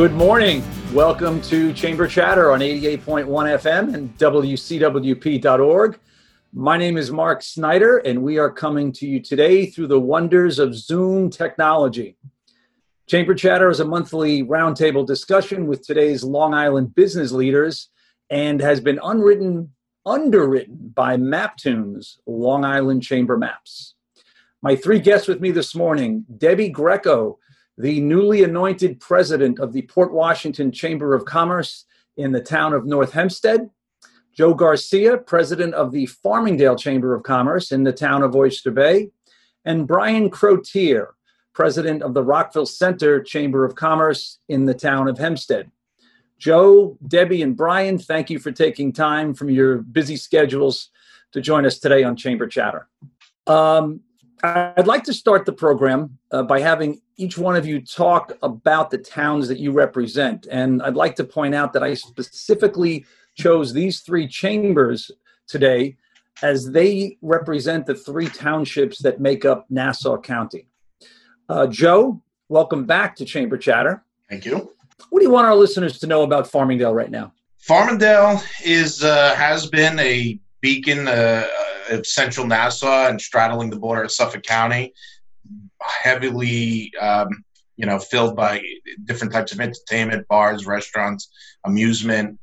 Good morning. Welcome to Chamber Chatter on 88.1 FM and WCWP.org. My name is Mark Snyder, and we are coming to you today through the wonders of Zoom technology. Chamber Chatter is a monthly roundtable discussion with today's Long Island business leaders and has been unwritten, underwritten by Maptoons, Long Island Chamber Maps. My three guests with me this morning Debbie Greco, the newly anointed president of the Port Washington Chamber of Commerce in the town of North Hempstead, Joe Garcia, president of the Farmingdale Chamber of Commerce in the town of Oyster Bay, and Brian Crotier, president of the Rockville Centre Chamber of Commerce in the town of Hempstead. Joe, Debbie, and Brian, thank you for taking time from your busy schedules to join us today on Chamber Chatter. Um, I'd like to start the program uh, by having each one of you talk about the towns that you represent. And I'd like to point out that I specifically chose these three chambers today as they represent the three townships that make up Nassau County. Uh, Joe, welcome back to Chamber Chatter. Thank you. What do you want our listeners to know about Farmingdale right now? Farmingdale is uh, has been a beacon uh, of central Nassau and straddling the border of Suffolk County, heavily um, you know filled by different types of entertainment, bars, restaurants, amusement.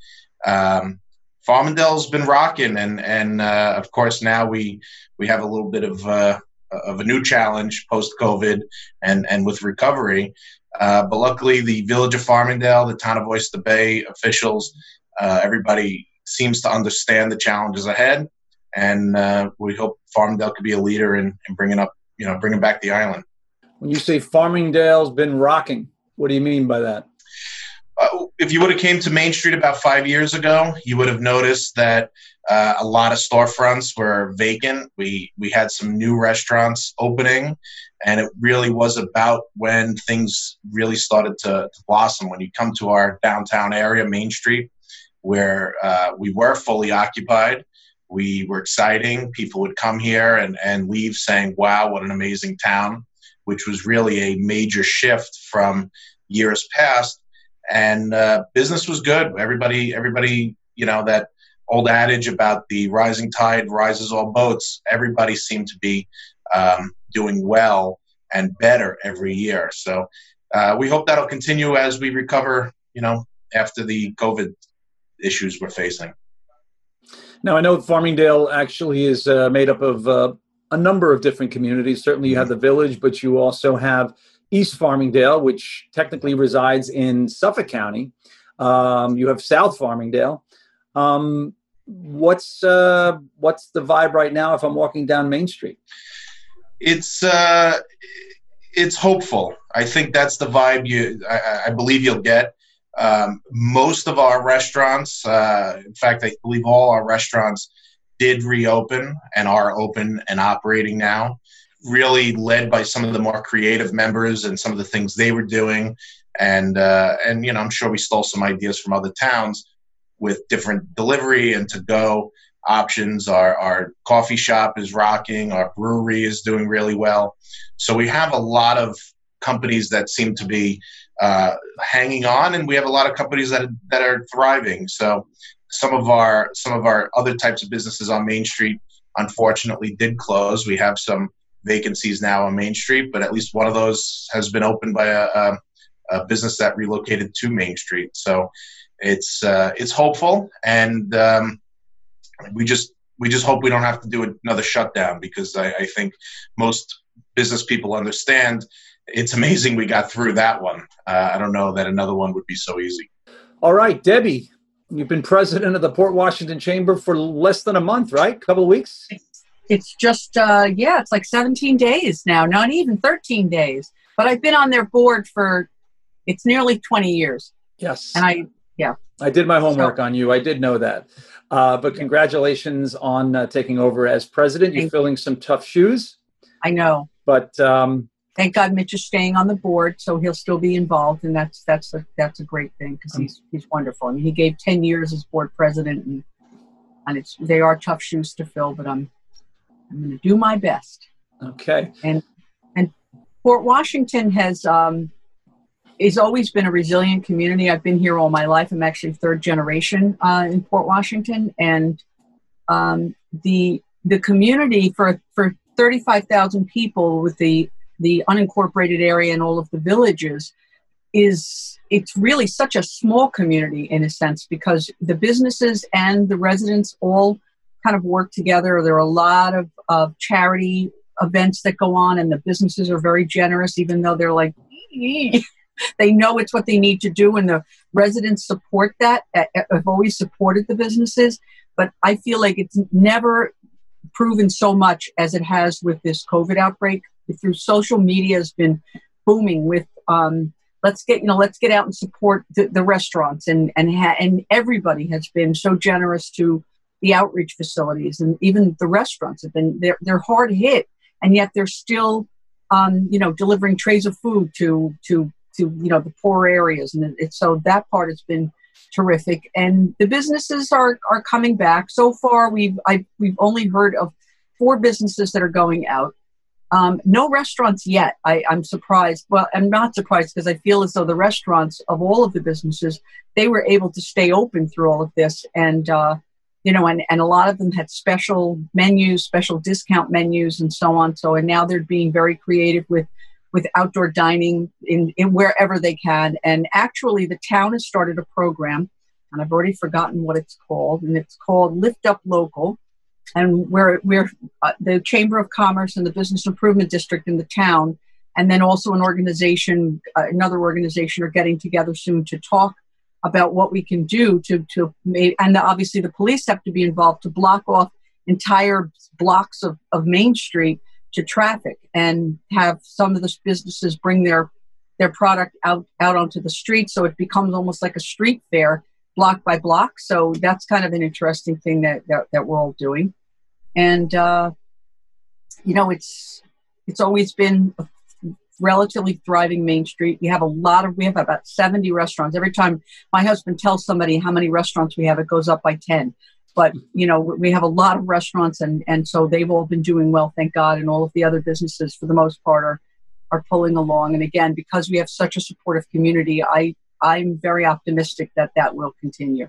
Um, Farmingdale's been rocking, and and uh, of course now we we have a little bit of uh, of a new challenge post COVID and and with recovery. Uh, but luckily, the village of Farmingdale, the town of Oyster Bay officials, uh, everybody seems to understand the challenges ahead, and uh, we hope Farmingdale could be a leader in, in bringing up, you know, bringing back the island. When you say Farmingdale's been rocking, what do you mean by that? Uh, if you would have came to Main Street about five years ago, you would have noticed that uh, a lot of storefronts were vacant. We we had some new restaurants opening, and it really was about when things really started to, to blossom. When you come to our downtown area, Main Street, where uh, we were fully occupied, we were exciting. People would come here and and leave saying, "Wow, what an amazing town," which was really a major shift from years past and uh, business was good. Everybody, everybody, you know that old adage about the rising tide rises all boats. Everybody seemed to be um, doing well and better every year. So uh, we hope that'll continue as we recover. You know, after the COVID issues we're facing. Now I know Farmingdale actually is uh, made up of uh, a number of different communities. Certainly, you have the village, but you also have East Farmingdale, which technically resides in Suffolk County. Um, you have South Farmingdale. Um, what's uh, what's the vibe right now if I'm walking down Main Street? It's uh, it's hopeful. I think that's the vibe you. I, I believe you'll get. Um, most of our restaurants, uh, in fact, I believe all our restaurants did reopen and are open and operating now really led by some of the more creative members and some of the things they were doing. And uh, and you know, I'm sure we stole some ideas from other towns with different delivery and to go options. Our our coffee shop is rocking. Our brewery is doing really well. So we have a lot of companies that seem to be uh, hanging on, and we have a lot of companies that that are thriving. So some of our some of our other types of businesses on Main Street unfortunately did close. We have some vacancies now on Main Street, but at least one of those has been opened by a, a, a business that relocated to Main Street. So it's uh, it's hopeful, and um, we just we just hope we don't have to do another shutdown because I, I think most business people understand it's amazing we got through that one. Uh, I don't know that another one would be so easy. All right, Debbie, you've been president of the Port Washington Chamber for less than a month, right? A couple of weeks? It's just uh, yeah it's like 17 days now not even 13 days. But i've been on their board for it's nearly 20 years. Yes. And i yeah. I did my homework so, on you. I did know that. Uh, but congratulations on uh, taking over as president. You're filling some tough shoes. I know. But um, thank god mitch is staying on the board so he'll still be involved and that's that's a that's a great thing because he's he's wonderful I mean, he gave 10 years as board president and and it's they are tough shoes to fill but i'm I'm going to do my best. Okay. And and Port Washington has um, it's always been a resilient community. I've been here all my life. I'm actually third generation uh, in Port Washington, and um, the the community for for 35,000 people with the the unincorporated area and all of the villages is it's really such a small community in a sense because the businesses and the residents all kind of work together. There are a lot of, of charity events that go on, and the businesses are very generous, even though they're like, they know it's what they need to do, and the residents support that. Have always supported the businesses, but I feel like it's never proven so much as it has with this COVID outbreak. Through social media has been booming with um, let's get you know let's get out and support the, the restaurants and and ha- and everybody has been so generous to the outreach facilities and even the restaurants have been they're they're hard hit and yet they're still um, you know delivering trays of food to to to you know the poor areas. And it, so that part has been terrific and the businesses are are coming back. So far we've I, we've only heard of four businesses that are going out um, no restaurants yet. I, I'm surprised. Well, I'm not surprised because I feel as though the restaurants of all of the businesses they were able to stay open through all of this, and uh, you know, and, and a lot of them had special menus, special discount menus, and so on. So, and now they're being very creative with with outdoor dining in, in wherever they can. And actually, the town has started a program, and I've already forgotten what it's called, and it's called Lift Up Local and we're we're uh, the Chamber of Commerce and the Business Improvement District in the town, and then also an organization, uh, another organization, are getting together soon to talk about what we can do to to make, and obviously the police have to be involved to block off entire blocks of, of Main Street to traffic and have some of the businesses bring their their product out out onto the street. So it becomes almost like a street fair block by block. So that's kind of an interesting thing that that, that we're all doing. And uh, you know it's it's always been a relatively thriving main street. We have a lot of we have about 70 restaurants. Every time my husband tells somebody how many restaurants we have it goes up by 10 but you know we have a lot of restaurants and and so they've all been doing well thank god and all of the other businesses for the most part are are pulling along. And again because we have such a supportive community i i'm very optimistic that that will continue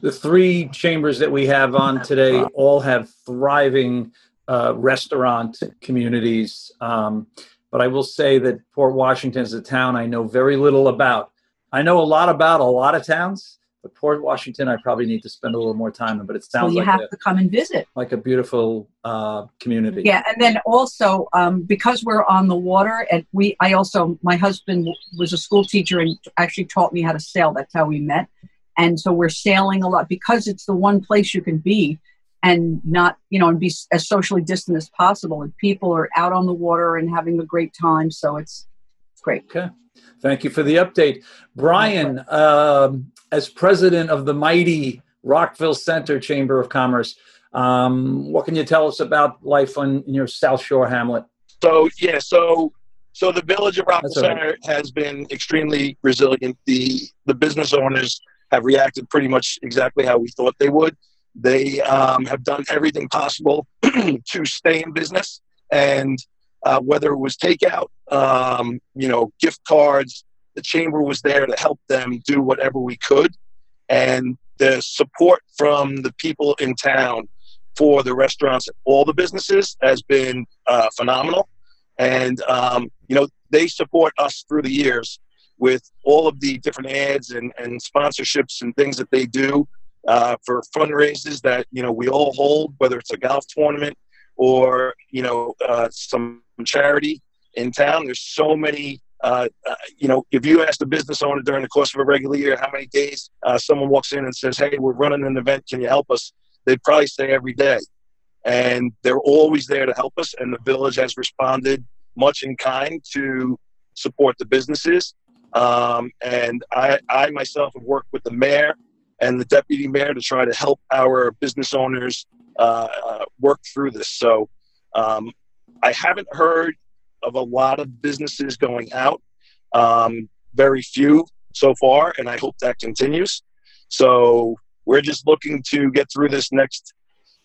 the three chambers that we have on today all have thriving uh, restaurant communities. Um, but I will say that Port Washington is a town I know very little about. I know a lot about a lot of towns, but Port Washington, I probably need to spend a little more time in. But it sounds well, you like have a, to come and visit. like a beautiful uh, community. Yeah, and then also um, because we're on the water, and we, I also, my husband was a school teacher and actually taught me how to sail. That's how we met and so we're sailing a lot because it's the one place you can be and not you know and be as socially distant as possible and people are out on the water and having a great time so it's, it's great. Okay. Thank you for the update. Brian um, as president of the mighty rockville centre chamber of commerce um, what can you tell us about life on, in your south shore hamlet? So yeah so so the village of rockville centre has been extremely resilient. The the business owners have reacted pretty much exactly how we thought they would. They um, have done everything possible to stay in business, and uh, whether it was takeout, um, you know, gift cards, the chamber was there to help them do whatever we could, and the support from the people in town for the restaurants, all the businesses, has been uh, phenomenal, and um, you know they support us through the years with all of the different ads and, and sponsorships and things that they do uh, for fundraisers that you know we all hold, whether it's a golf tournament or you know uh, some charity in town. There's so many. Uh, uh you know, if you ask the business owner during the course of a regular year how many days uh, someone walks in and says, "Hey, we're running an event. Can you help us?" They'd probably say every day, and they're always there to help us. And the village has responded much in kind to support the businesses um, and I, I myself have worked with the mayor and the deputy mayor to try to help our business owners uh, uh, work through this. So um, I haven't heard of a lot of businesses going out, um, very few so far, and I hope that continues. So we're just looking to get through this next,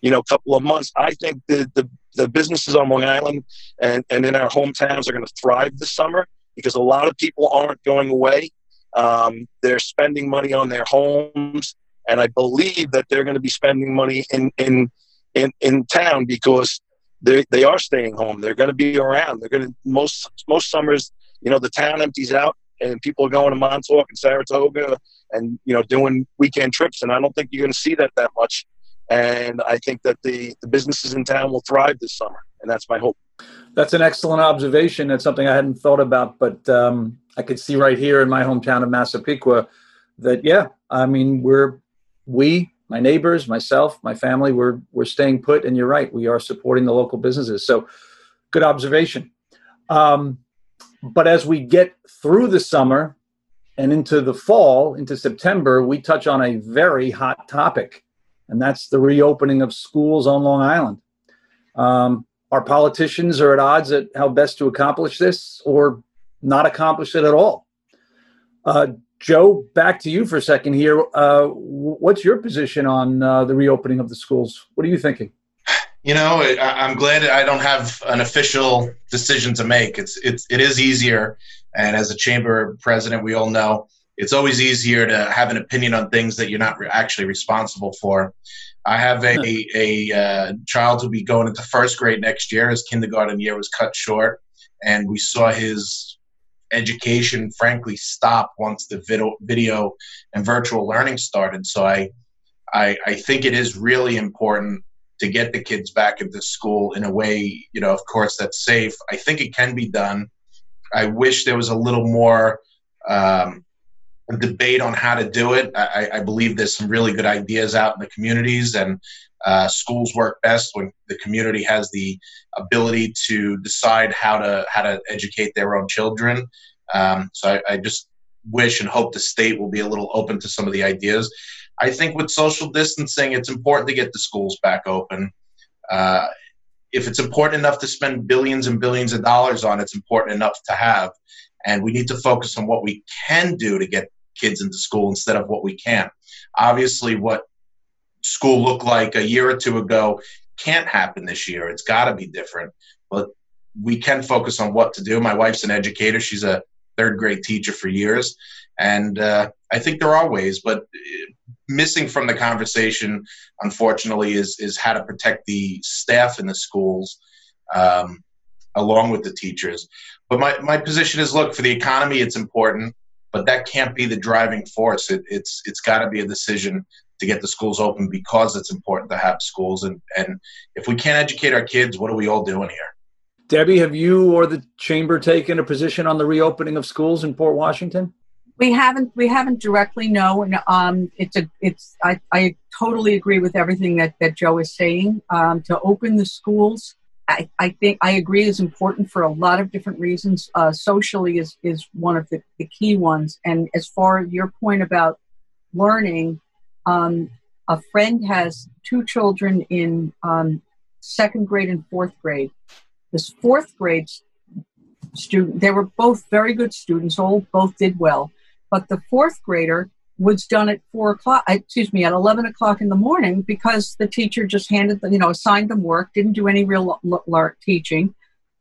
you know, couple of months. I think the the, the businesses on Long Island and, and in our hometowns are going to thrive this summer because a lot of people aren't going away. Um, they're spending money on their homes, and I believe that they're going to be spending money in in in, in town because they they are staying home. They're going to be around. They're going to most most summers. You know, the town empties out, and people are going to Montauk and Saratoga, and you know, doing weekend trips. And I don't think you're going to see that that much. And I think that the the businesses in town will thrive this summer, and that's my hope. That's an excellent observation. That's something I hadn't thought about, but um, I could see right here in my hometown of Massapequa that yeah, I mean we're we my neighbors, myself, my family, we're we're staying put. And you're right, we are supporting the local businesses. So, good observation. Um, but as we get through the summer and into the fall, into September, we touch on a very hot topic, and that's the reopening of schools on Long Island. Um, our politicians are at odds at how best to accomplish this, or not accomplish it at all. Uh, Joe, back to you for a second here. Uh, what's your position on uh, the reopening of the schools? What are you thinking? You know, I'm glad I don't have an official decision to make. It's it's it is easier, and as a chamber president, we all know it's always easier to have an opinion on things that you're not re- actually responsible for. I have a a uh, child who'll be going into first grade next year. His kindergarten year was cut short, and we saw his education frankly stopped once the video, and virtual learning started. So I, I, I think it is really important to get the kids back into school in a way, you know, of course, that's safe. I think it can be done. I wish there was a little more um, debate on how to do it. I, I, believe there's some really good ideas out in the communities, and uh, schools work best when the community has the ability to decide how to how to educate their own children. Um, so I, I, just wish and hope the state will be a little open to some of the ideas. I think with social distancing, it's important to get the schools back open. Uh, if it's important enough to spend billions and billions of dollars on, it's important enough to have. And we need to focus on what we can do to get kids into school instead of what we can't. Obviously, what school looked like a year or two ago can't happen this year. It's got to be different. But we can focus on what to do. My wife's an educator. She's a third grade teacher for years. And uh, I think there are ways, but uh, missing from the conversation, unfortunately, is, is how to protect the staff in the schools um, along with the teachers. But my, my position is look, for the economy, it's important, but that can't be the driving force. It, it's it's got to be a decision to get the schools open because it's important to have schools. And, and if we can't educate our kids, what are we all doing here? Debbie, have you or the chamber taken a position on the reopening of schools in Port Washington? We haven't. We haven't directly. No. Um, it's a. It's. I. I totally agree with everything that that Joe is saying. Um, to open the schools, I, I think I agree is important for a lot of different reasons. Uh, socially is is one of the, the key ones. And as far as your point about learning, um, a friend has two children in um, second grade and fourth grade. This fourth grade student, they were both very good students, all both did well. But the fourth grader was done at four o'clock, uh, excuse me, at 11 o'clock in the morning because the teacher just handed them, you know, assigned them work, didn't do any real l- l- teaching,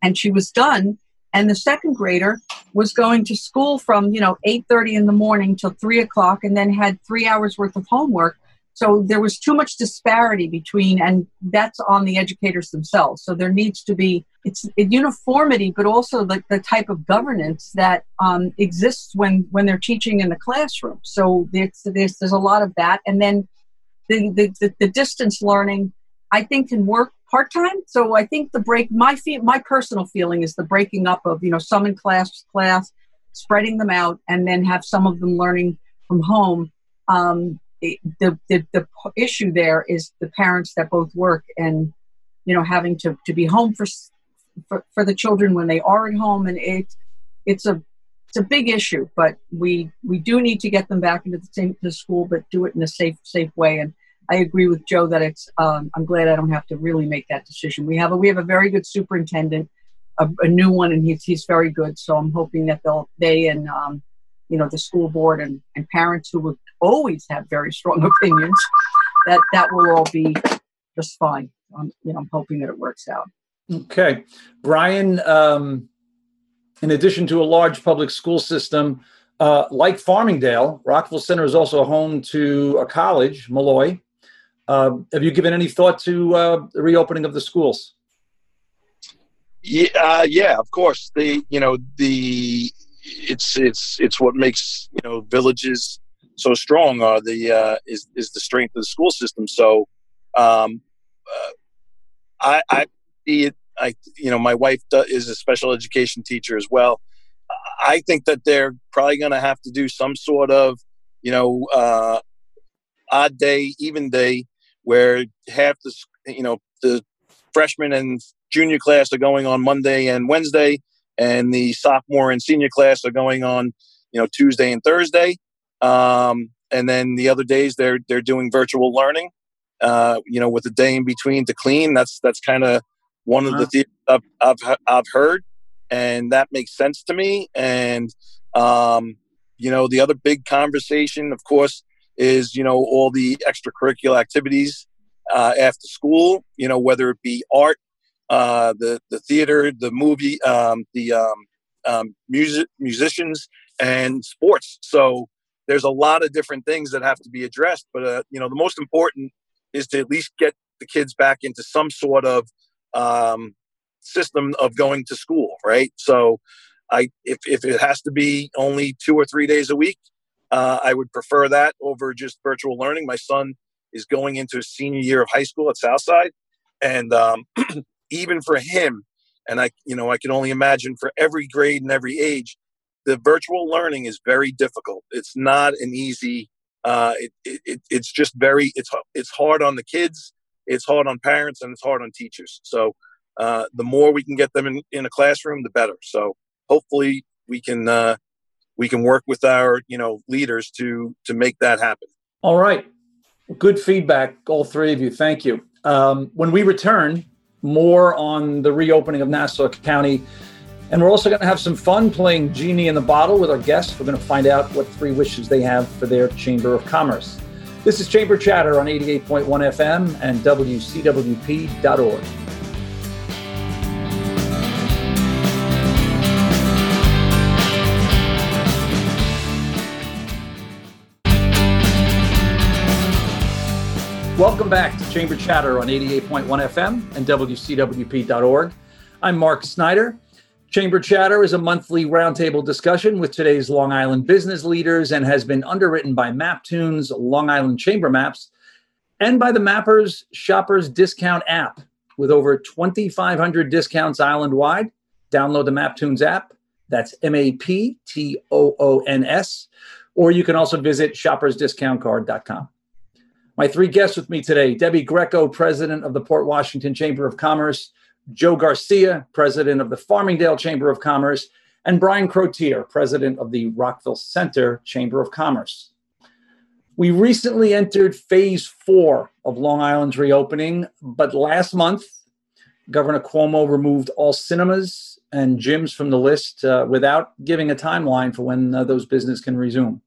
and she was done. And the second grader was going to school from, you know, 8.30 in the morning till 3 o'clock and then had three hours worth of homework so there was too much disparity between, and that's on the educators themselves. So there needs to be it's uniformity, but also the, the type of governance that um, exists when when they're teaching in the classroom. So there's there's, there's a lot of that, and then the, the, the, the distance learning, I think, can work part time. So I think the break, my fe- my personal feeling is the breaking up of you know some in class class, spreading them out, and then have some of them learning from home. Um, the, the, the issue there is the parents that both work and you know having to, to be home for, for for the children when they are at home and it it's a it's a big issue but we we do need to get them back into the same the school but do it in a safe safe way and I agree with Joe that it's um, I'm glad I don't have to really make that decision. We have a we have a very good superintendent a, a new one and he's he's very good. So I'm hoping that they'll they and um, you know the school board and, and parents who would always have very strong opinions that that will all be just fine. I'm, you know i'm hoping that it works out. Okay. Brian um, in addition to a large public school system uh, like Farmingdale, Rockville Centre is also home to a college, Molloy. Uh, have you given any thought to uh, the reopening of the schools? Yeah, uh, yeah, of course. The you know the it's it's it's what makes you know villages so strong. Are the uh, is is the strength of the school system. So um, uh, I I it. I you know my wife is a special education teacher as well. I think that they're probably going to have to do some sort of you know uh, odd day, even day, where half the you know the freshman and junior class are going on Monday and Wednesday, and the sophomore and senior class are going on, you know, Tuesday and Thursday. Um, and then the other days they're they're doing virtual learning. Uh, you know, with a day in between to clean. That's that's kind of one of the things I've, I've, I've heard, and that makes sense to me. And um, you know, the other big conversation, of course, is you know all the extracurricular activities uh, after school. You know, whether it be art, uh, the the theater, the movie, um, the um, um, music, musicians, and sports. So there's a lot of different things that have to be addressed. But uh, you know, the most important is to at least get the kids back into some sort of um, system of going to school, right? So, I if if it has to be only two or three days a week, uh, I would prefer that over just virtual learning. My son is going into his senior year of high school at Southside, and um, even for him, and I, you know, I can only imagine for every grade and every age, the virtual learning is very difficult. It's not an easy. Uh, it, it, it's just very. It's it's hard on the kids. It's hard on parents, and it's hard on teachers. So uh, the more we can get them in, in a classroom, the better. So hopefully we can uh, we can work with our you know leaders to to make that happen. All right, good feedback, all three of you. Thank you. Um, when we return, more on the reopening of Nassau County. And we're also going to have some fun playing Genie in the Bottle with our guests. We're going to find out what three wishes they have for their Chamber of Commerce. This is Chamber Chatter on 88.1 FM and WCWP.org. Welcome back to Chamber Chatter on 88.1 FM and WCWP.org. I'm Mark Snyder. Chamber Chatter is a monthly roundtable discussion with today's Long Island business leaders and has been underwritten by Maptoon's Long Island Chamber Maps and by the Mappers Shoppers Discount app. With over 2,500 discounts island wide, download the Maptoons app. That's M A P T O O N S. Or you can also visit shoppersdiscountcard.com. My three guests with me today Debbie Greco, president of the Port Washington Chamber of Commerce, Joe Garcia, president of the Farmingdale Chamber of Commerce, and Brian Crotier, president of the Rockville Centre Chamber of Commerce. We recently entered phase four of Long Island's reopening, but last month, Governor Cuomo removed all cinemas and gyms from the list uh, without giving a timeline for when uh, those business can resume.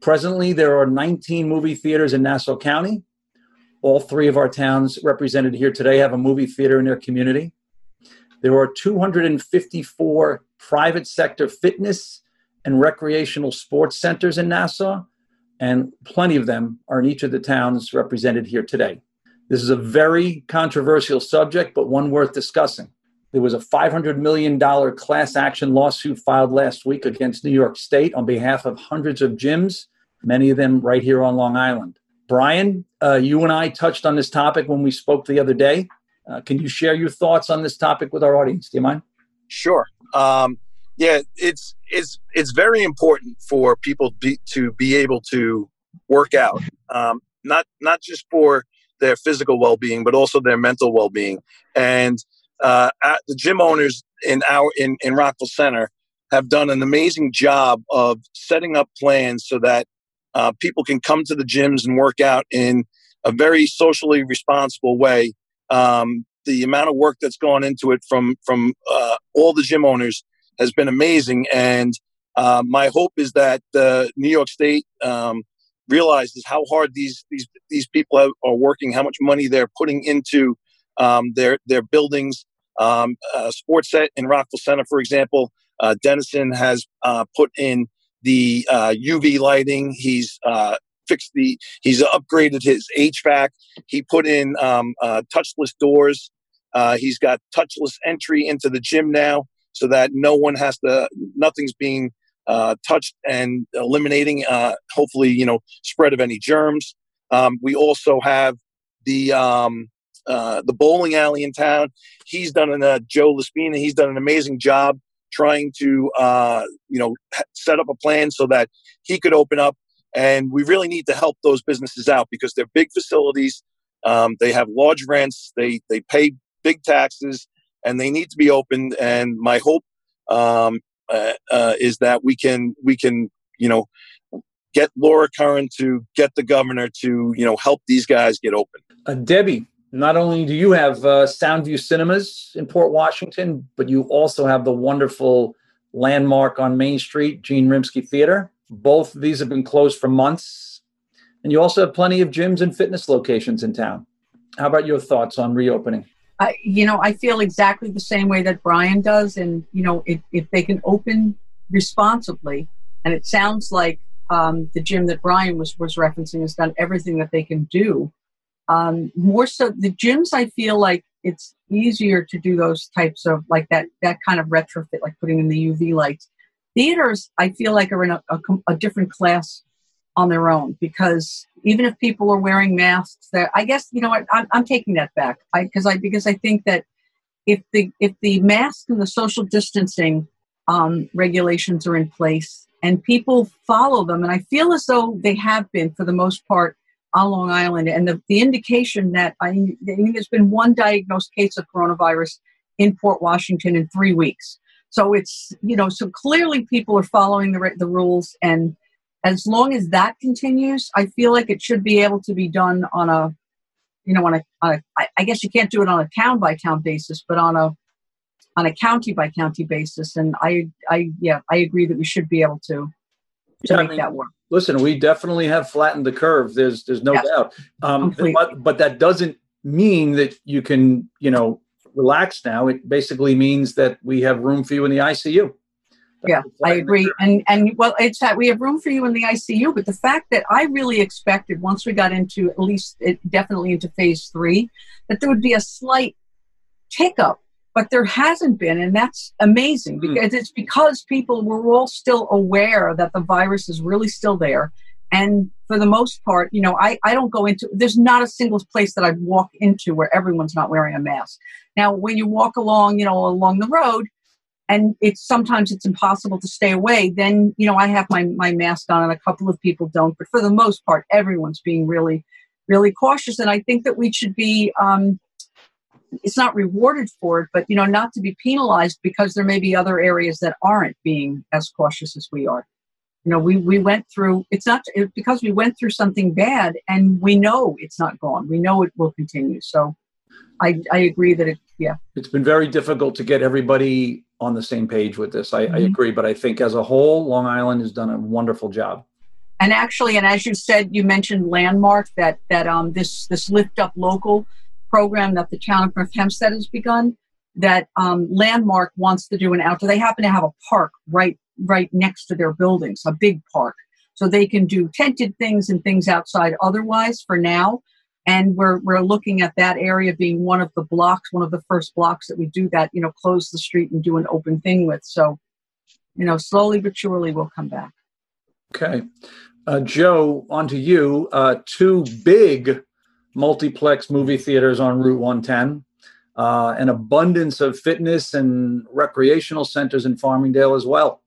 Presently, there are 19 movie theaters in Nassau County. All three of our towns represented here today have a movie theater in their community. There are 254 private sector fitness and recreational sports centers in Nassau, and plenty of them are in each of the towns represented here today. This is a very controversial subject, but one worth discussing. There was a $500 million class action lawsuit filed last week against New York State on behalf of hundreds of gyms, many of them right here on Long Island. Brian, uh, you and I touched on this topic when we spoke the other day. Uh, can you share your thoughts on this topic with our audience? Do you mind? Sure. Um, yeah, it's it's it's very important for people be, to be able to work out, um, not not just for their physical well being, but also their mental well being. And uh, the gym owners in our in, in Rockville Centre have done an amazing job of setting up plans so that uh, people can come to the gyms and work out in a very socially responsible way. Um, the amount of work that's gone into it from from uh, all the gym owners has been amazing, and uh, my hope is that New York State um, realizes how hard these these these people are working, how much money they're putting into um, their their buildings. Um, uh, Sports Set in Rockville Centre, for example, Uh, Dennison has uh, put in the UV uh, lighting. He's uh, fixed the. He's upgraded his HVAC. He put in um, uh, touchless doors. he's got touchless entry into the gym now, so that no one has to. Nothing's being touched and eliminating. hopefully, you know, spread of any germs. Um, we also have the um, uh, the bowling alley in town. He's done an uh, Joe Laspina. He's done an amazing job trying to uh, you know set up a plan so that he could open up. And we really need to help those businesses out because they're big facilities. Um, they have large rents. They they pay big taxes, and they need to be opened. And my hope um, uh, uh, is that we can we can you know get Laura Curran to get the governor to you know help these guys get open. Uh, Debbie, not only do you have uh, Soundview Cinemas in Port Washington, but you also have the wonderful landmark on Main Street, Jeanne Rimsky Theater. Both of these have been closed for months. And you also have plenty of gyms and fitness locations in town. How about your thoughts on reopening? I, you know, I feel exactly the same way that Brian does. And, you know, if, if they can open responsibly, and it sounds like um, the gym that Brian was, was referencing has done everything that they can do um, more so, the gyms, I feel like it's easier to do those types of like that that kind of retrofit, like putting in the UV lights. Theaters, I feel like are in a, a, a different class on their own because even if people are wearing masks, there, I guess you know what I'm, I'm taking that back because I, I because I think that if the if the mask and the social distancing um, regulations are in place and people follow them, and I feel as though they have been for the most part on Long Island. And the, the indication that I, I think there's been one diagnosed case of coronavirus in Port Washington in three weeks. So it's, you know, so clearly people are following the, the rules. And as long as that continues, I feel like it should be able to be done on a, you know, on a, on a I, I guess you can't do it on a town by town basis, but on a, on a county by county basis. And I, I, yeah, I agree that we should be able to, to yeah, make I mean, that work listen, we definitely have flattened the curve. There's there's no yes. doubt. Um, but but that doesn't mean that you can you know relax now. It basically means that we have room for you in the ICU. That's yeah, I agree. And and well, it's that we have room for you in the ICU. But the fact that I really expected once we got into at least it, definitely into phase three, that there would be a slight tick up but there hasn't been and that's amazing hmm. because mm. it's because people were all still aware that the virus is really still there and for the most part you know I, I don't go into there's not a single place that i walk into where everyone's not wearing a mask now when you walk along you know along the road and it's sometimes it's impossible to stay away then you know i have my, my mask on and a couple of people don't but for the most part everyone's being really really cautious and i think that we should be um, it's not rewarded for it, but you know, not to be penalized because there may be other areas that aren't being as cautious as we are. You know, we, we went through, it's not it, because we went through something bad and we know it's not gone. We know it will continue. So I, I agree that it, yeah. It's been very difficult to get everybody on the same page with this. I, mm-hmm. I agree. But I think as a whole, Long Island has done a wonderful job. And actually, and as you said, you mentioned landmark that, that um, this, this lift up local, program that the town of North Hempstead has begun that um, Landmark wants to do an outdoor. They happen to have a park right right next to their buildings, a big park, so they can do tented things and things outside. Otherwise, for now, and we're we're looking at that area being one of the blocks, one of the first blocks that we do that. You know, close the street and do an open thing with. So, you know, slowly but surely we'll come back. Okay, uh, Joe, on to you. Uh, two big multiplex movie theaters on Route 110, uh, an abundance of fitness and recreational centers in Farmingdale as well.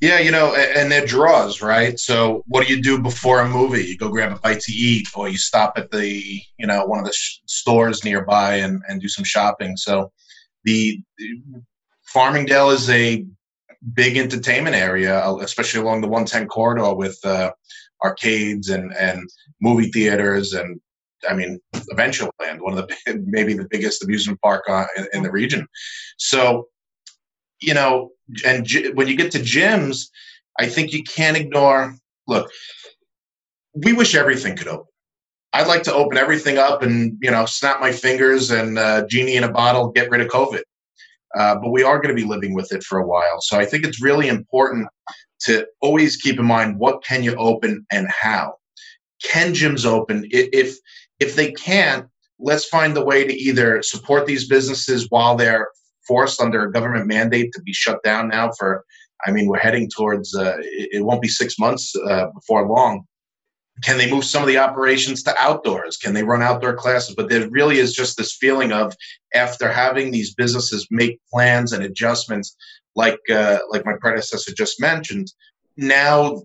Yeah, you know, and they're draws, right? So, what do you do before a movie? You go grab a bite to eat, or you stop at the, you know, one of the sh- stores nearby and, and do some shopping. So, the, the Farmingdale is a big entertainment area, especially along the 110 corridor with uh, arcades and, and movie theaters and I mean, Adventureland, one of the maybe the biggest amusement park uh, in, in the region. So, you know, and when you get to gyms, I think you can't ignore. Look, we wish everything could open. I'd like to open everything up and you know snap my fingers and uh, genie in a bottle get rid of COVID. uh, but we are going to be living with it for a while. So I think it's really important to always keep in mind what can you open and how. Can gyms open? If if they can't, let's find a way to either support these businesses while they're forced under a government mandate to be shut down now for i mean we're heading towards uh, it, won't be six months uh, before long. Can they move some of the operations to outdoors? Can they run outdoor classes? But there really is just this feeling of after having these businesses make plans and adjustments like uh, like my predecessor just mentioned now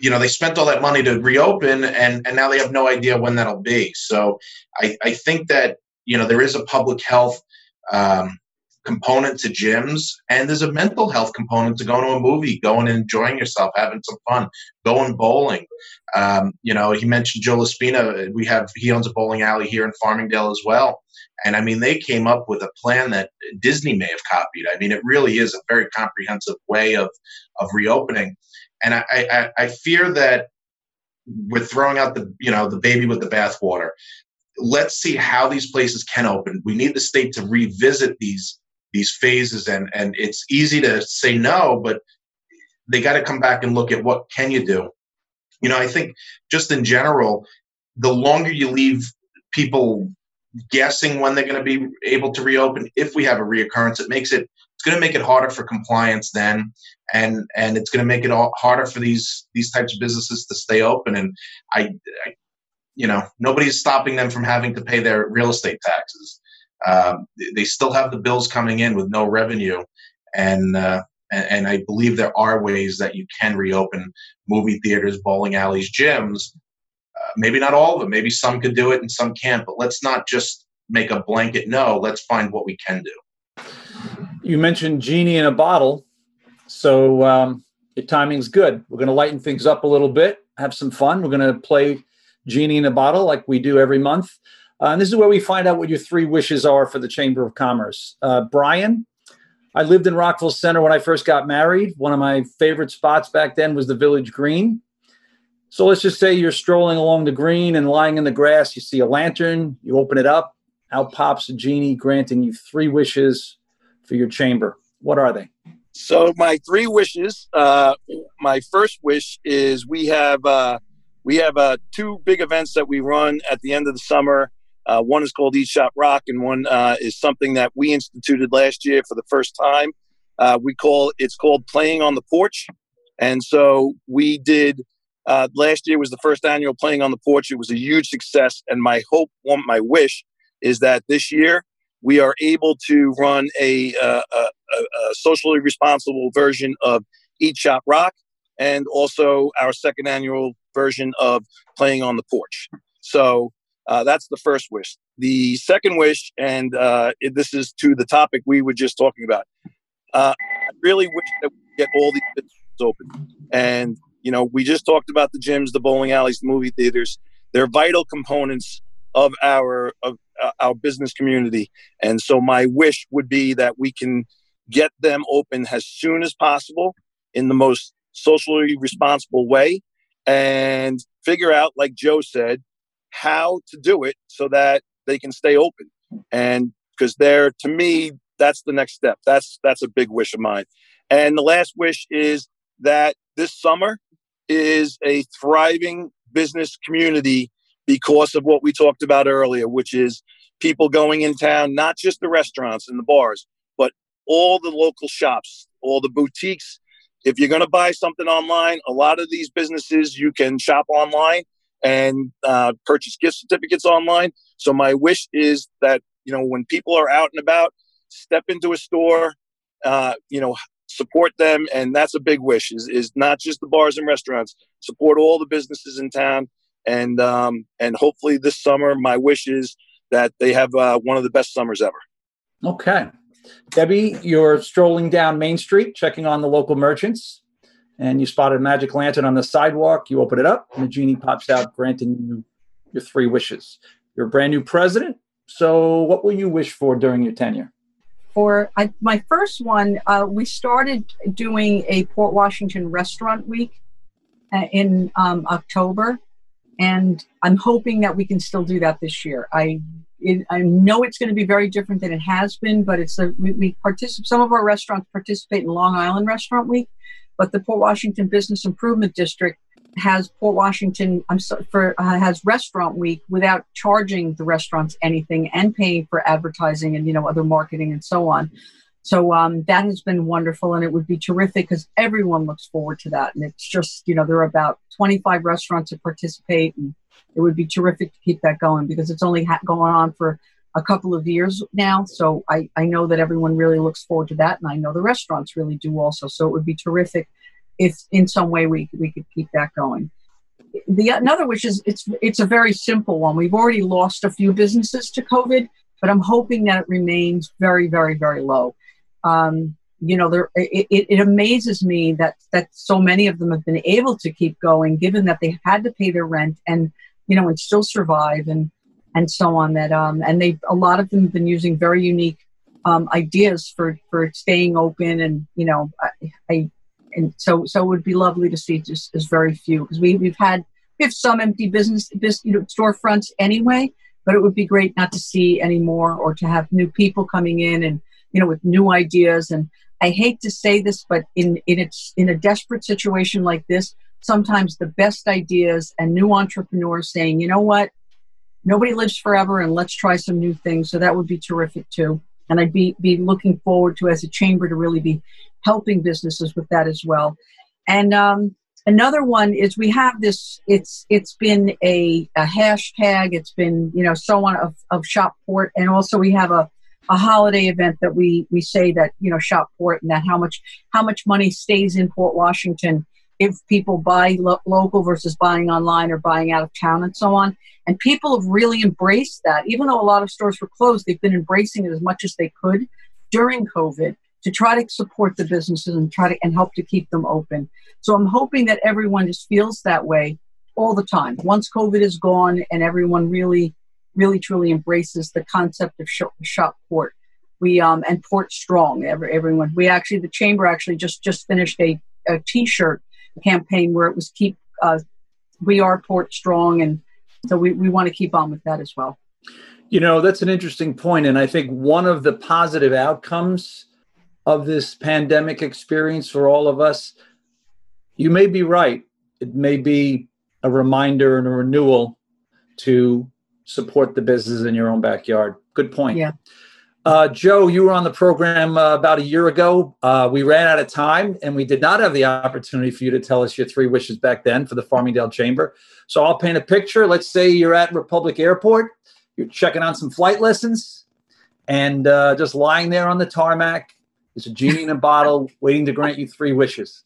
you know they spent all that money to reopen and and now they have no idea when that'll be. So i i think that you know there is a public health um, component to gyms and there's a mental health component to going to a movie going and enjoying yourself having some fun going bowling. Um, you know he mentioned joe laspina. We have he owns a bowling alley here in farmingdale as well. And i mean they came up with a plan that disney may have copied. I mean it really is a very comprehensive way of of reopening and i i, I fear that we're throwing out the you know the baby with the bathwater let's see how these places can open. We need the state to revisit these these phases and and it's easy to say no but they got to come back and look at what can you do you know i think just in general the longer you leave people guessing when they're going to be able to reopen if we have a reoccurrence it makes it it's going to make it harder for compliance then and and it's going to make it all harder for these these types of businesses to stay open and I, I you know nobody's stopping them from having to pay their real estate taxes um, they still have the bills coming in with no revenue, and, uh, and I believe there are ways that you can reopen movie theaters, bowling alleys, gyms. Uh, maybe not all of them. Maybe some could do it and some can't. But let's not just make a blanket no. Let's find what we can do. You mentioned genie in a bottle, so um, your timing's good. We're going to lighten things up a little bit, have some fun. We're going to play genie in a bottle like we do every month. Uh, and this is where we find out what your three wishes are for the Chamber of Commerce. Uh, Brian, I lived in Rockville Centre when I first got married. One of my favorite spots back then was the Village Green. So let's just say you're strolling along the green and lying in the grass. You see a lantern, you open it up, out pops a genie granting you three wishes for your chamber. What are they? So my three wishes. Uh, my first wish is we have uh, we have uh, two big events that we run at the end of the summer. Uh, one is called Eat Shop Rock, and one uh, is something that we instituted last year for the first time. Uh, we call it's called Playing on the Porch, and so we did. Uh, last year was the first annual Playing on the Porch. It was a huge success, and my hope, my wish, is that this year we are able to run a, uh, a, a socially responsible version of Eat Shop Rock, and also our second annual version of Playing on the Porch. So uh, that's the first wish. The second wish, and uh, this is to the topic we were just talking about. Uh, I really wish that we get all these businesses open. And you know, we just talked about the gyms, the bowling alleys, the movie theaters. They're vital components of our of Uh, our business community. And so, my wish would be that we can get them open as soon as possible in the most socially responsible way, and figure out, like Joe said, how to do it so that they can stay open. And because they're, to me, that's the next step. That's that's a big wish of mine. And the last wish is that this summer is a thriving business community because of what we talked about earlier, which is people going in town, not just the restaurants and the bars, but all the local shops, all the boutiques. If you're going to buy something online, a lot of these businesses you can shop online and uh, purchase gift certificates online. So my wish is that you know when people are out and about, step into a store, uh, you know, support them, and that's a big wish. Is is not just the bars and restaurants. Support all the businesses in town, and um, and hopefully this summer, my wish is that they have uh, one of the best summers ever. Okay. Debbie, you're strolling down Main Street, checking on the local merchants and you spotted a magic lantern on the sidewalk. You open it up, and the genie pops out, granting you your three wishes. You're a brand new president. So, what will you wish for during your tenure? For I, my first one, uh, we started doing a Port Washington Restaurant Week uh, in um, October, and I'm hoping that we can still do that this year. I it, I know it's going to be very different than it has been, but it's a, we, we participate. Some of our restaurants participate in Long Island Restaurant Week, but the Port Washington Business Improvement District has Port Washington I'm for uh, has Restaurant Week without charging the restaurants anything and paying for advertising and you know other marketing and so on. So um, that has been wonderful, and it would be terrific because everyone looks forward to that. And it's just you know there are about 25 restaurants that participate, and it would be terrific to keep that going because it's only ha- going on for a couple of years now. So I, I know that everyone really looks forward to that, and I know the restaurants really do also. So it would be terrific if in some way we we could keep that going. The another which is it's it's a very simple one. We've already lost a few businesses to COVID, but I'm hoping that it remains very very very low. Um, you know, there it, it amazes me that that so many of them have been able to keep going, given that they had to pay their rent and you know and still survive and and so on. That um, and they a lot of them have been using very unique um, ideas for for staying open and you know I, I and so so it would be lovely to see just as very few because we we've had we have some empty business, business you know storefronts anyway, but it would be great not to see any more or to have new people coming in and you know with new ideas and I hate to say this, but in in its in a desperate situation like this, sometimes the best ideas and new entrepreneurs saying, you know what, nobody lives forever, and let's try some new things. So that would be terrific too. And I'd be be looking forward to as a chamber to really be helping businesses with that as well. And um, another one is we have this. It's it's been a, a hashtag. It's been you know so on of of Shopport, and also we have a a holiday event that we we say that you know Shopport and that how much how much money stays in Port Washington if people buy lo- local versus buying online or buying out of town and so on. And people have really embraced that. Even though a lot of stores were closed, they've been embracing it as much as they could during COVID to try to support the businesses and try to and help to keep them open. So I'm hoping that everyone just feels that way all the time. Once COVID is gone and everyone really, really truly embraces the concept of shop, shop port, we um and port strong. Every, everyone, we actually the chamber actually just just finished a, a T-shirt campaign where it was keep uh, we are port strong and so we, we want to keep on with that as well. You know that's an interesting point and i think one of the positive outcomes of this pandemic experience for all of us you may be right. It may be a reminder and a renewal to support the business in your own backyard good point yeah uh, Joe, you were on the program uh, about a year ago. Uh, we ran out of time and we did not have the opportunity for you to tell us your three wishes back then for the Farmingdale Chamber. So I'll paint a picture. Let's say you're at Republic Airport, you're checking on some flight lessons, and uh, just lying there on the tarmac is a genie in a bottle waiting to grant you three wishes.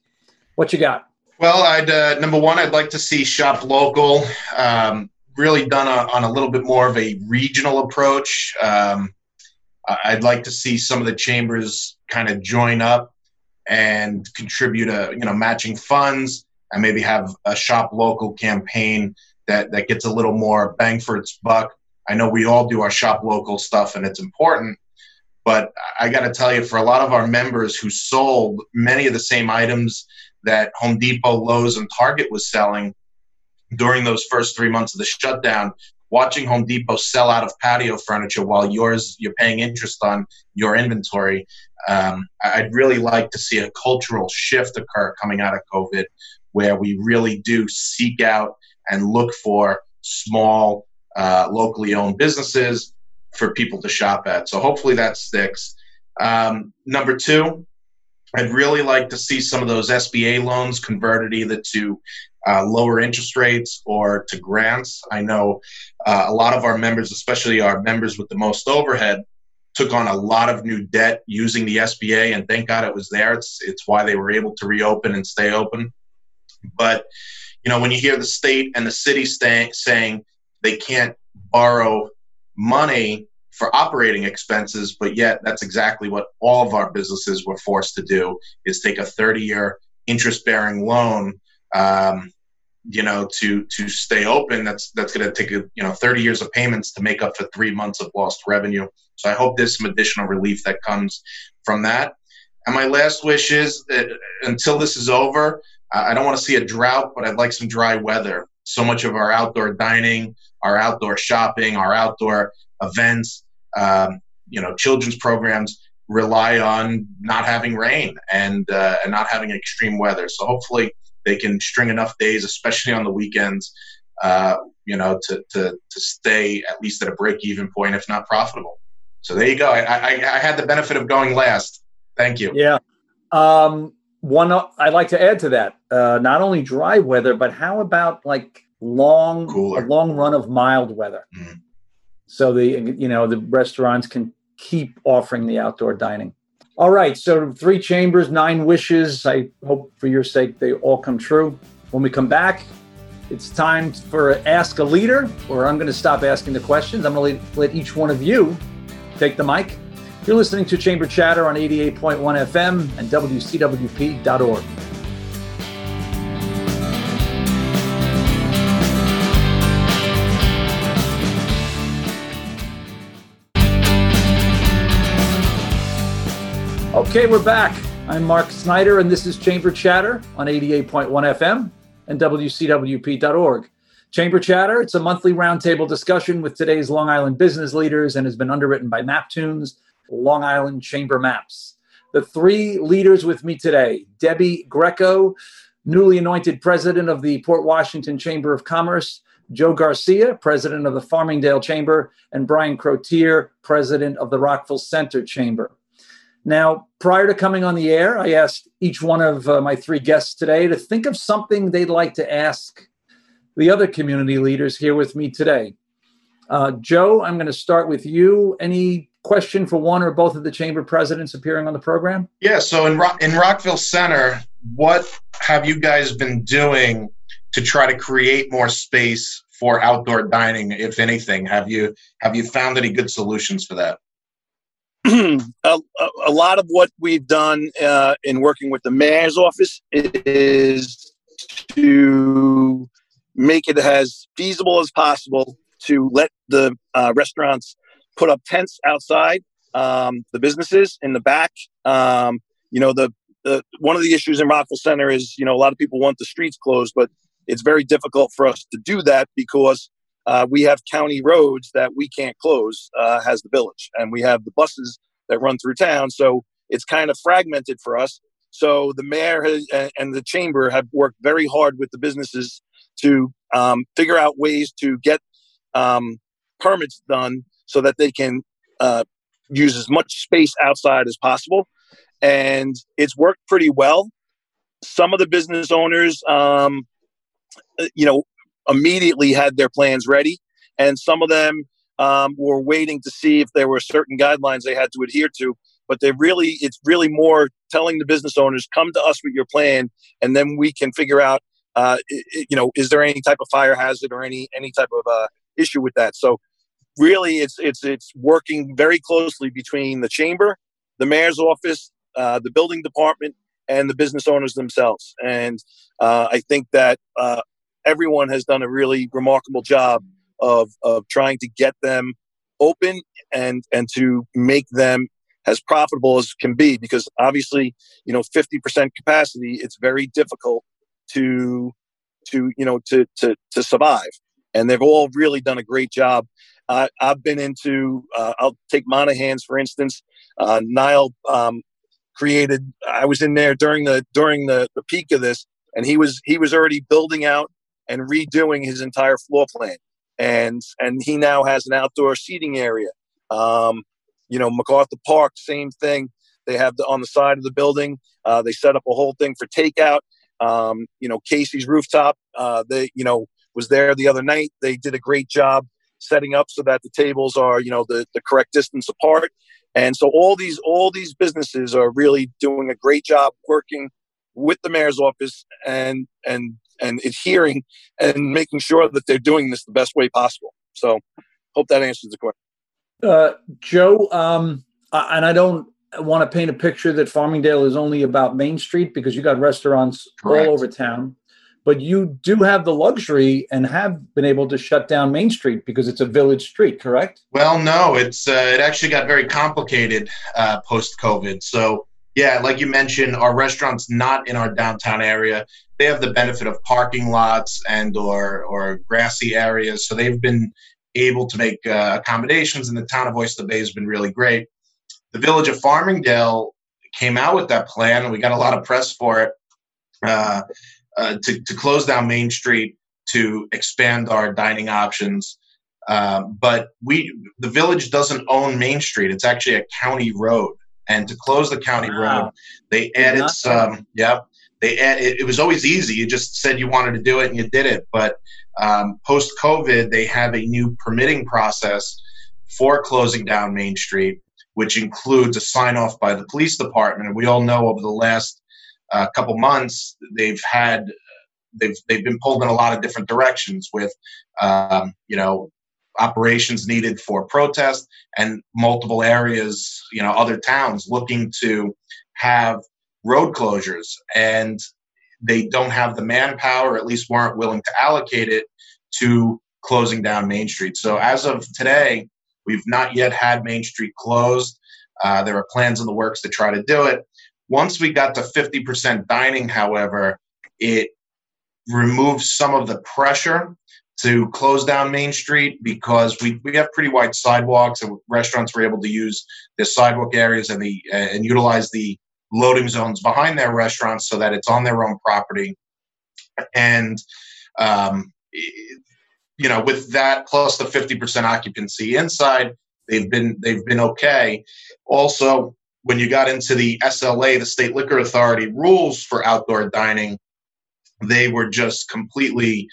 What you got? Well, I'd uh, number one, I'd like to see shop local. Um, really done a, on a little bit more of a regional approach. Um, I'd like to see some of the chambers kind of join up and contribute a you know matching funds and maybe have a shop local campaign that that gets a little more bang for its buck. I know we all do our shop local stuff and it's important, but I got to tell you, for a lot of our members who sold many of the same items that Home Depot, Lowe's, and Target was selling during those first three months of the shutdown, watching Home Depot sell out of patio furniture while yours you're paying interest on your inventory. Um, I'd really like to see a cultural shift occur coming out of COVID, where we really do seek out and look for small, uh, locally owned businesses for people to shop at. So hopefully that sticks. Um, number two, I'd really like to see some of those SBA loans converted either to uh, lower interest rates or to grants. I know uh, a lot of our members, especially our members with the most overhead, took on a lot of new debt using the SBA, and thank God it was there. It's it's why they were able to reopen and stay open. But you know, when you hear the state and the city stay, saying they can't borrow money for operating expenses, but yet that's exactly what all of our businesses were forced to do: is take a 30-year interest-bearing loan um, you know, to to stay open, that's that's going to take you know 30 years of payments to make up for three months of lost revenue. So I hope there's some additional relief that comes from that. And my last wish is that until this is over, I don't want to see a drought, but I'd like some dry weather. So much of our outdoor dining, our outdoor shopping, our outdoor events, um, you know, children's programs rely on not having rain and uh, and not having extreme weather. So hopefully they can string enough days, especially on the weekends, uh, you know, to, to to stay at least at a break even point, if not profitable. So there you go. I, I, I had the benefit of going last. Thank you. Yeah. Um, one I'd like to add to that. Uh, not only dry weather, but how about like long Cooler. a long run of mild weather? Mm. So the you know the restaurants can keep offering the outdoor dining. All right, so three chambers, nine wishes. I hope for your sake they all come true. When we come back, it's time for Ask a Leader, where I'm going to stop asking the questions. I'm going to let each one of you take the mic. You're listening to Chamber Chatter on 88.1 FM and WCWP.org. Okay, we're back. I'm Mark Snyder, and this is Chamber Chatter on 88.1 FM and WCWP.org. Chamber Chatter, it's a monthly roundtable discussion with today's Long Island business leaders and has been underwritten by Maptoons, Long Island Chamber Maps. The three leaders with me today Debbie Greco, newly anointed president of the Port Washington Chamber of Commerce, Joe Garcia, president of the Farmingdale Chamber, and Brian Crotier, president of the Rockville Centre Chamber. Now, prior to coming on the air, I asked each one of uh, my three guests today to think of something they'd like to ask the other community leaders here with me today. Uh, Joe, I'm going to start with you. Any question for one or both of the chamber presidents appearing on the program? Yeah. So in Rock, in Rockville Centre, what have you guys been doing to try to create more space for outdoor dining? If anything, have you have you found any good solutions for that? a, a, lot of what we've done uh, in working with the mayor's office is to make it as feasible as possible to let the uh, restaurants put up tents outside um, the businesses in the back. Um, you know, the, the one of the issues in Rockville Centre is you know a lot of people want the streets closed, but it's very difficult for us to do that because uh, we have county roads that we can't close uh, has the village. And we have the buses that run through town. So it's kind of fragmented for us. So the mayor has, and the chamber have worked very hard with the businesses to um, figure out ways to get um, permits done so that they can uh, use as much space outside as possible. And it's worked pretty well. Some of the business owners um, uh, you know immediately had their plans ready, and some of them um, were waiting to see if there were certain guidelines they had to adhere to. But they really, it's really more telling the business owners, come to us with your plan, and then we can figure out, uh, you know, is there any type of fire hazard or any any type of uh, issue with that? So really, it's it's it's working very closely between the chamber, the mayor's office, uh, the building department, and the business owners themselves. And uh, I think that uh, everyone has done a really remarkable job of of trying to get them open and and to make them as profitable as can be because obviously you know 50% capacity it's very difficult to to you know to to to survive. And they've all really done a great job. I've been into uh, i'll take monahan's for instance. Uh, um, created i was in there during the during the, the peak of this and he was he was already building out and redoing his entire floor plan. And and he now has an outdoor seating area. Um, you know, MacArthur Park, same thing. They have the on the side of the building. Uh, they set up a whole thing for takeout. Um, you know, Casey's rooftop. Uh, they you know was there the other night. They did a great job setting up so that the tables are you know the, the correct distance apart. And so all these all these businesses are really doing a great job working with the mayor's office and and and adhering and making sure that they're doing this the best way possible. So, hope that answers the question. Uh, Joe, um, and I don't want to paint a picture that Farmingdale is only about Main Street because you got restaurants Correct. all over town. But you do have the luxury and have been able to shut down Main Street because it's a village street, correct? Well, no, it's uh, it actually got very complicated uh, post COVID. So yeah, like you mentioned, our restaurants not in our downtown area, they have the benefit of parking lots and or or grassy areas. So they've been able to make uh, accommodations, and the town of Oyster Bay has been really great. The village of Farmingdale came out with that plan, and we got a lot of press for it uh, uh, to, to close down Main Street to expand our dining options. Uh, but we, the village doesn't own Main Street; it's actually a county road. And to close the county wow. road, they added some. Yep, they it, it, was always easy. You just said you wanted to do it, and you did it. But um, post COVID, they have a new permitting process for closing down Main Street, which includes a sign off by the police department. And we all know over the last uh, couple months, they've had they've they've been pulled in a lot of different directions with um, you know operations needed for protest and multiple areas you know other towns looking to have road closures and they don't have the manpower, at least weren't willing to allocate it to closing down Main Street. So as of today, we've not yet had Main Street closed. Uh, there are plans in the works to try to do it. Once we got to 50% dining, however, it removed some of the pressure to close down Main Street because we, we have pretty wide sidewalks and restaurants were able to use the sidewalk areas and the and utilize the loading zones behind their restaurants so that it's on their own property. And, um, you know, with that plus the 50% occupancy inside, they've been they've been okay. Also, when you got into the SLA, the State Liquor Authority rules for outdoor dining, they were just completely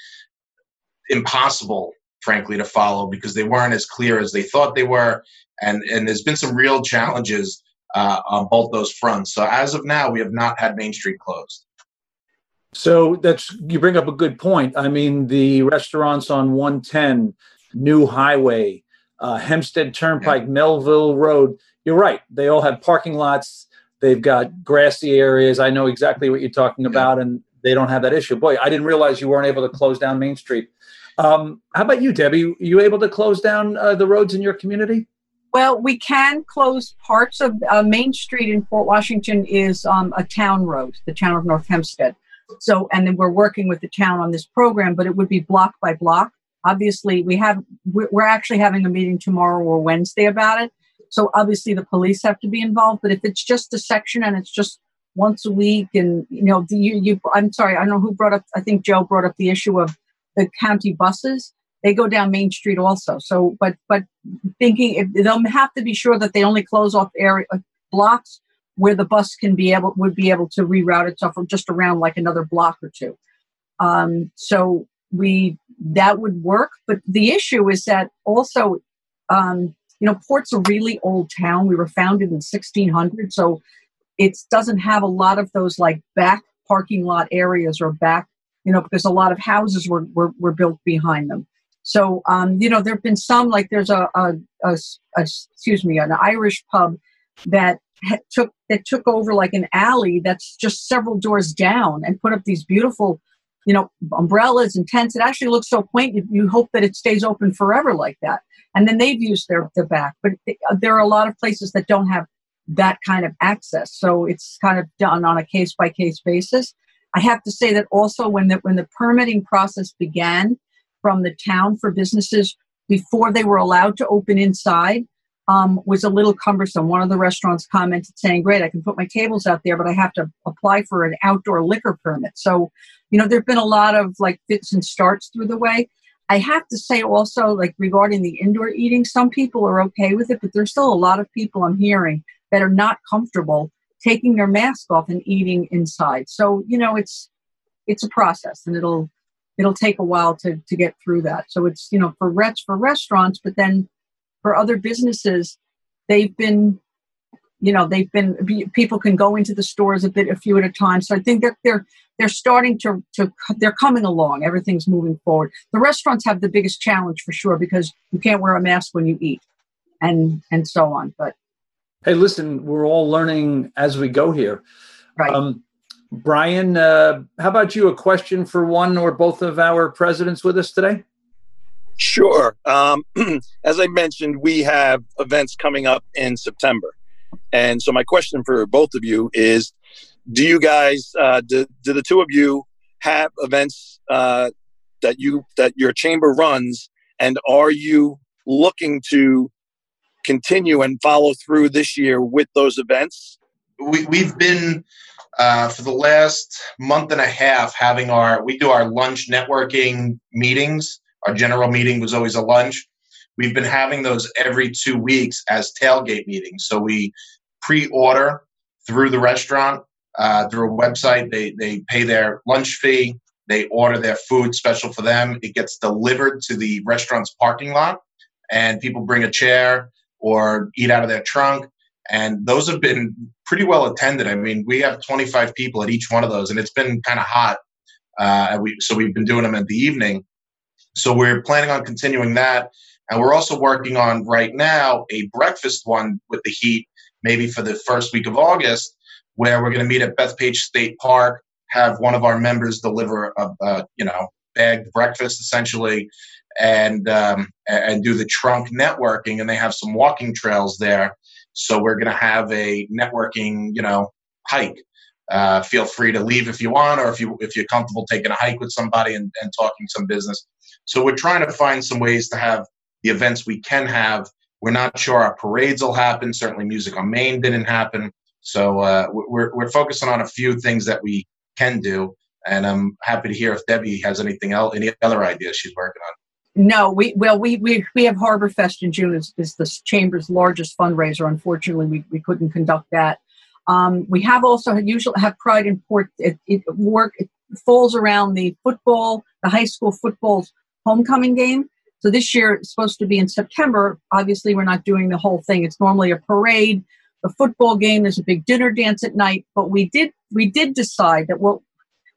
impossible, frankly, to follow because they weren't as clear as they thought they were. And and there's been some real challenges uh, on both those fronts. So as of now, we have not had Main Street closed. So that's you bring up a good point. I mean, the restaurants on 110, New Highway, uh, Hempstead Turnpike, yeah. Melville Road. You're right. They all have parking lots. They've got grassy areas. I know exactly what you're talking yeah. about, and they don't have that issue. Boy, I didn't realize you weren't able to close down Main Street. Um, how about you, Debbie? you able to close down uh, the roads in your community? Well, we can close parts of uh, Main Street in Port Washington is um, a town road, the town of North Hempstead. So, and then we're working with the town on this program, but it would be block by block. Obviously, we have we're actually having a meeting tomorrow or Wednesday about it. So obviously, the police have to be involved. But if it's just a section and it's just once a week, and you know, you you I'm sorry, I don't know who brought up. I think Joe brought up the issue of the county buses they go down Main Street also. So, but but thinking if, they'll have to be sure that they only close off area uh, blocks where the bus can be able would be able to reroute itself from just around like another block or two. Um, so we that would work, but the issue is that also, um, you know, Port's a really old town. We were founded in 1600, so it doesn't have a lot of those like back parking lot areas or back, you know, because a lot of houses were were, were built behind them. So, um, you know, there have been some, like there's a, a, a, a excuse me, an Irish pub that took that took over like an alley that's just several doors down and put up these beautiful, you know, umbrellas and tents. It actually looks so quaint. You, you hope that it stays open forever like that. And then they've used their, their back, but there are a lot of places that don't have that kind of access. So it's kind of done on a case by case basis. I have to say that also when the when the permitting process began, from the town for businesses before they were allowed to open inside um, was a little cumbersome. One of the restaurants commented saying, Great, I can put my tables out there, but I have to apply for an outdoor liquor permit. So, you know, there have been a lot of like fits and starts through the way. I have to say also, like regarding the indoor eating, some people are okay with it, but there's still a lot of people I'm hearing that are not comfortable taking their mask off and eating inside. So, you know, it's it's a process and it'll it'll take a while to to get through that. So it's you know for rets for restaurants, but then for other businesses, they've been you know they've been people can go into the stores a bit a few at a time. So I think that they're they're starting to to they're coming along. Everything's moving forward. The restaurants have the biggest challenge for sure because you can't wear a mask when you eat, and and so on. But hey, listen, we're all learning as we go here. Right. Um, Brian, uh, how about you? A question for one or both of our presidents with us today? Sure. Um, as I mentioned, we have events coming up in September. And so, my question for both of you is Do you guys, uh, do, do the two of you have events uh, that you that your chamber runs And are you looking to continue and follow through this year with those events? We, we've been uh, for the last month and a half having our we do our lunch networking meetings. Our general meeting was always a lunch. We've been having those every two weeks as tailgate meetings. So we pre-order through the restaurant uh, through a website. They they pay their lunch fee. They order their food special for them. It gets delivered to the restaurant's parking lot, and people bring a chair or eat out of their trunk. And those have been pretty well attended. I mean, we have 25 people at each one of those, and it's been kind of hot. Uh, we, so we've been doing them in the evening. So we're planning on continuing that. And we're also working on right now a breakfast one with the heat, maybe for the first week of August, where we're going to meet at Bethpage State Park, have one of our members deliver a, a you know bagged breakfast essentially, and um, and do the trunk networking. And they have some walking trails there, so we're going to have a networking you know hike. Uh, feel free to leave if you want, or if you if you're comfortable taking a hike with somebody and, and talking some business. So we're trying to find some ways to have the events we can have. We're not sure our parades will happen. Certainly, Music on Main didn't happen. So uh, we're we're focusing on a few things that we can do, and I'm happy to hear if Debbie has anything else, any other ideas she's working on. No, we well we we, we have Harbor Fest in June is, is the chamber's largest fundraiser. Unfortunately, we, we couldn't conduct that. Um, we have also usually have Pride in Port. It, it work it falls around the football, the high school football's homecoming game. So this year it's supposed to be in September. Obviously, we're not doing the whole thing. It's normally a parade the football game. There's a big dinner dance at night. But we did we did decide that well,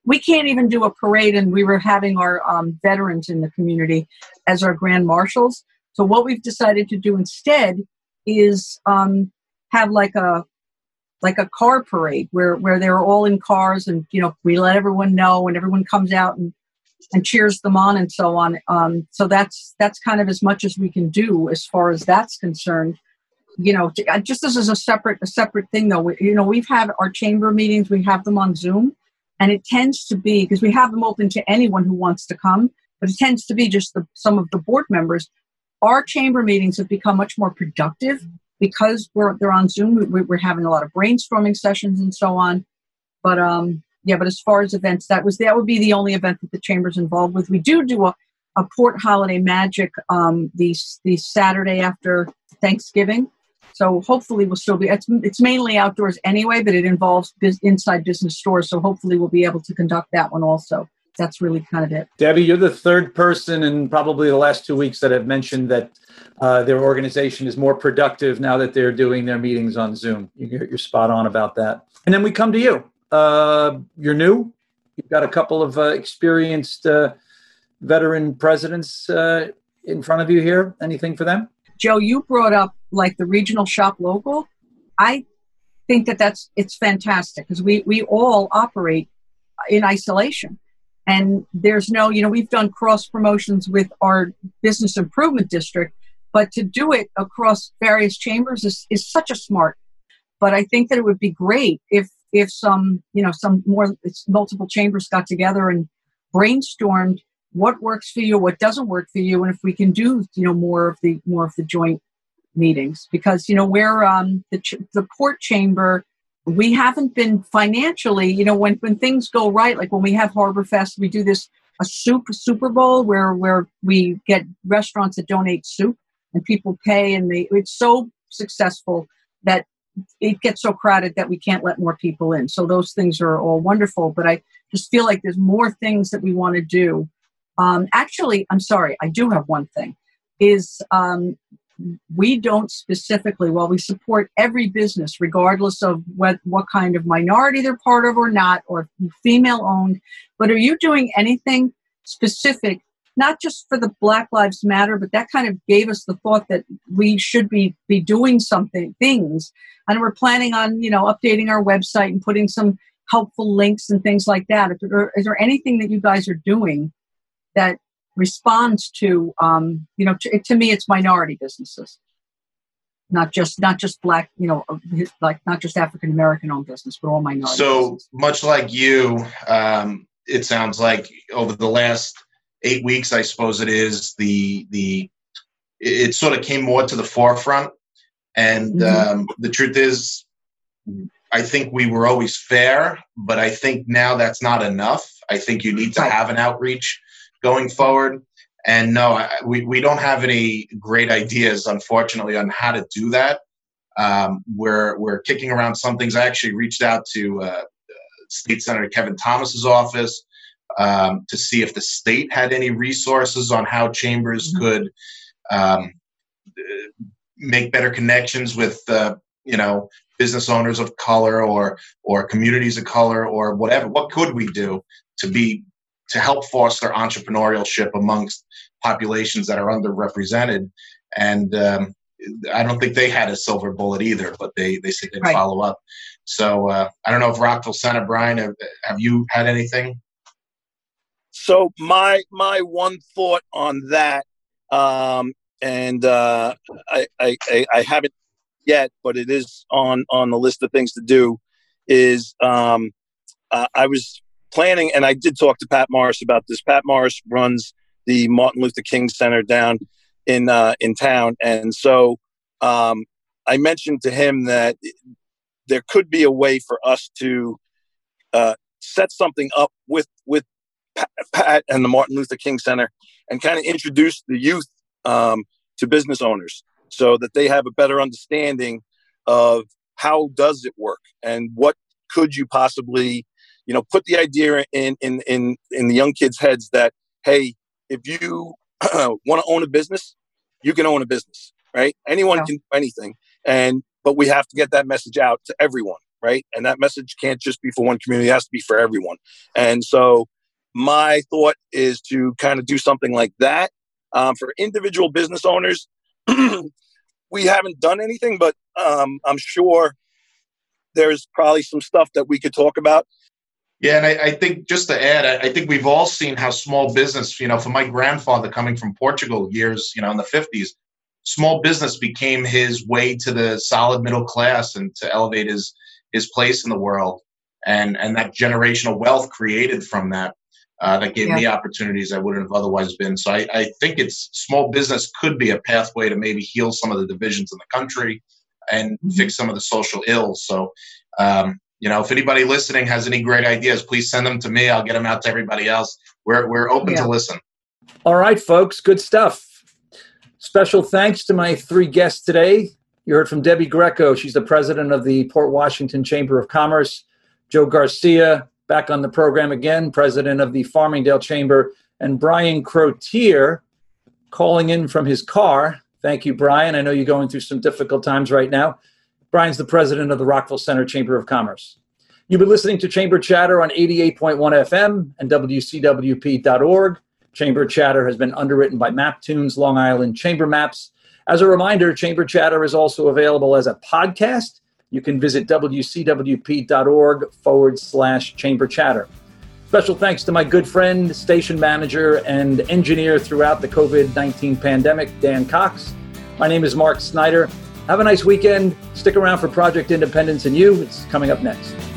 we can't even do a parade, and we were having our um, veterans in the community as our grand marshals. So what we've decided to do instead is um, have like a like a car parade where where they're all in cars, and you know we let everyone know, and everyone comes out and and cheers them on and so on. Um, so that's that's kind of as much as we can do as far as that's concerned you know, just this is a separate a separate thing though. We, you know, we've had our chamber meetings. We have them on Zoom, and it tends to be because we have them open to anyone who wants to come, but it tends to be just the, some of the board members. Our chamber meetings have become much more productive because we're they're on Zoom. We, we're having a lot of brainstorming sessions and so on. But um, yeah, but as far as events, that was that would be the only event that the chamber's involved with. We do do a, a port holiday magic um, the the Saturday after Thanksgiving so hopefully we'll still be. It's, it's mainly outdoors anyway, but it involves biz, inside business stores. So hopefully we'll be able to conduct that one also. That's really kind of it. Debbie, you're the third person in probably the last two weeks that have mentioned that uh, their organization is more productive now that they're doing their meetings on Zoom. You're, you're spot on about that. And then we come to you. Uh, you're new. You've got a couple of uh, experienced uh, veteran presidents uh, in front of you here. Anything for them? Joe, you brought up like the regional shop local. I think that that's it's fantastic because we we all operate in isolation, and there's no you know we've done cross promotions with our business improvement district, but to do it across various chambers is is such a smart. But I think that it would be great if if some you know some more multiple chambers got together and brainstormed what works for you, what doesn't work for you, and if we can do you know more of the more of the joint meetings because you know we're um, the ch- the port chamber. We haven't been financially, you know, when when things go right, like when we have Harbor Fest, we do this a soup Super Bowl where where we get restaurants that donate soup and people pay, and they it's so successful that it gets so crowded that we can't let more people in. So those things are all wonderful, but I just feel like there's more things that we want to do um, actually, I'm sorry, I do have one thing. Is um, we don't specifically, while we support every business, regardless of what, what kind of minority they're part of or not, or female owned, but are you doing anything specific, not just for the Black Lives Matter, but that kind of gave us the thought that we should be, be doing something, things. And we're planning on, you know, updating our website and putting some helpful links and things like that. Is there, is there anything that you guys are doing that responds to um, you know to, to, me it's minority businesses not just not just black you know like not just african american owned business but all minority so businesses. much like you um, it sounds like over the last eight weeks, I suppose it is, the the it sort of came more to the forefront. And mm-hmm. um, the truth is, I think we were always fair, but I think now that's not enough. I think you need to have an outreach going forward. And no, I, we, we don't have any great ideas, unfortunately, on how to do that. Um, we're, we're kicking around some things. I actually reached out to uh, State Senator Kevin Thomas's office um, to see if the state had any resources on how chambers mm-hmm. could um, make better connections with uh, you know business owners of color or or communities of color or whatever. What could we do to be to help foster entrepreneurship amongst populations that are underrepresented? And um, I don't think they had a silver bullet either, but they they said they'd right. follow up. So uh, I don't know if Rockville Centre, Brian, have, have you had anything? So my my one thought on that, um, and uh, I, I I haven't yet, but it is on on the list of things to do. Is um, uh, I was planning, and I did talk to Pat Morris about this. Pat Morris runs the Martin Luther King Center down in uh, in town, and so um, I mentioned to him that there could be a way for us to uh, set something up with with Pat and the Martin Luther King Center, and kind of introduce the youth um, to business owners, so that they have a better understanding of how does it work and what could you possibly, you know, put the idea in in in in the young kids' heads that hey, if you want to own a business, you can own a business, right? Anyone yeah. can do anything, and but we have to get that message out to everyone, right? And that message can't just be for one community; it has to be for everyone. And so, my thought is to kind of do something like that um, for individual business owners. we haven't done anything, but um, I'm sure there's probably some stuff that we could talk about. Yeah, and I, I, think just to add, I, I, think we've all seen how small business, you know, for my grandfather coming from Portugal years, you know, in the 50s, small business became his way to the solid middle class and to elevate his his place in the world and and that generational wealth created from that uh, that gave yeah. me opportunities I wouldn't have otherwise been. So I, I think it's small business could be a pathway to maybe heal some of the divisions in the country and mm-hmm. fix some of the social ills. So um, you know, if anybody listening has any great ideas, please send them to me. I'll get them out to everybody else. We're we're open yeah. to listen. All right, folks, good stuff. Special thanks to my three guests today. You heard from Debbie Greco. She's the president of the Port Washington Chamber of Commerce. Joe Garcia, back on the program again, president of the Farmingdale Chamber. And Brian Crotier, calling in from his car. Thank you, Brian. I know you're going through some difficult times right now. Brian's the president of the Rockville Centre Chamber of Commerce. You've been listening to Chamber Chatter on 88.1 FM and WCWP.org. Chamber Chatter has been underwritten by Maptoons, Long Island Chamber Maps. As a reminder, Chamber Chatter is also available as a podcast. You can visit wcwp.org forward slash chamber chatter. Special thanks to my good friend, station manager, and engineer throughout the COVID 19 pandemic, Dan Cox. My name is Mark Snyder. Have a nice weekend. Stick around for Project Independence and You. It's coming up next.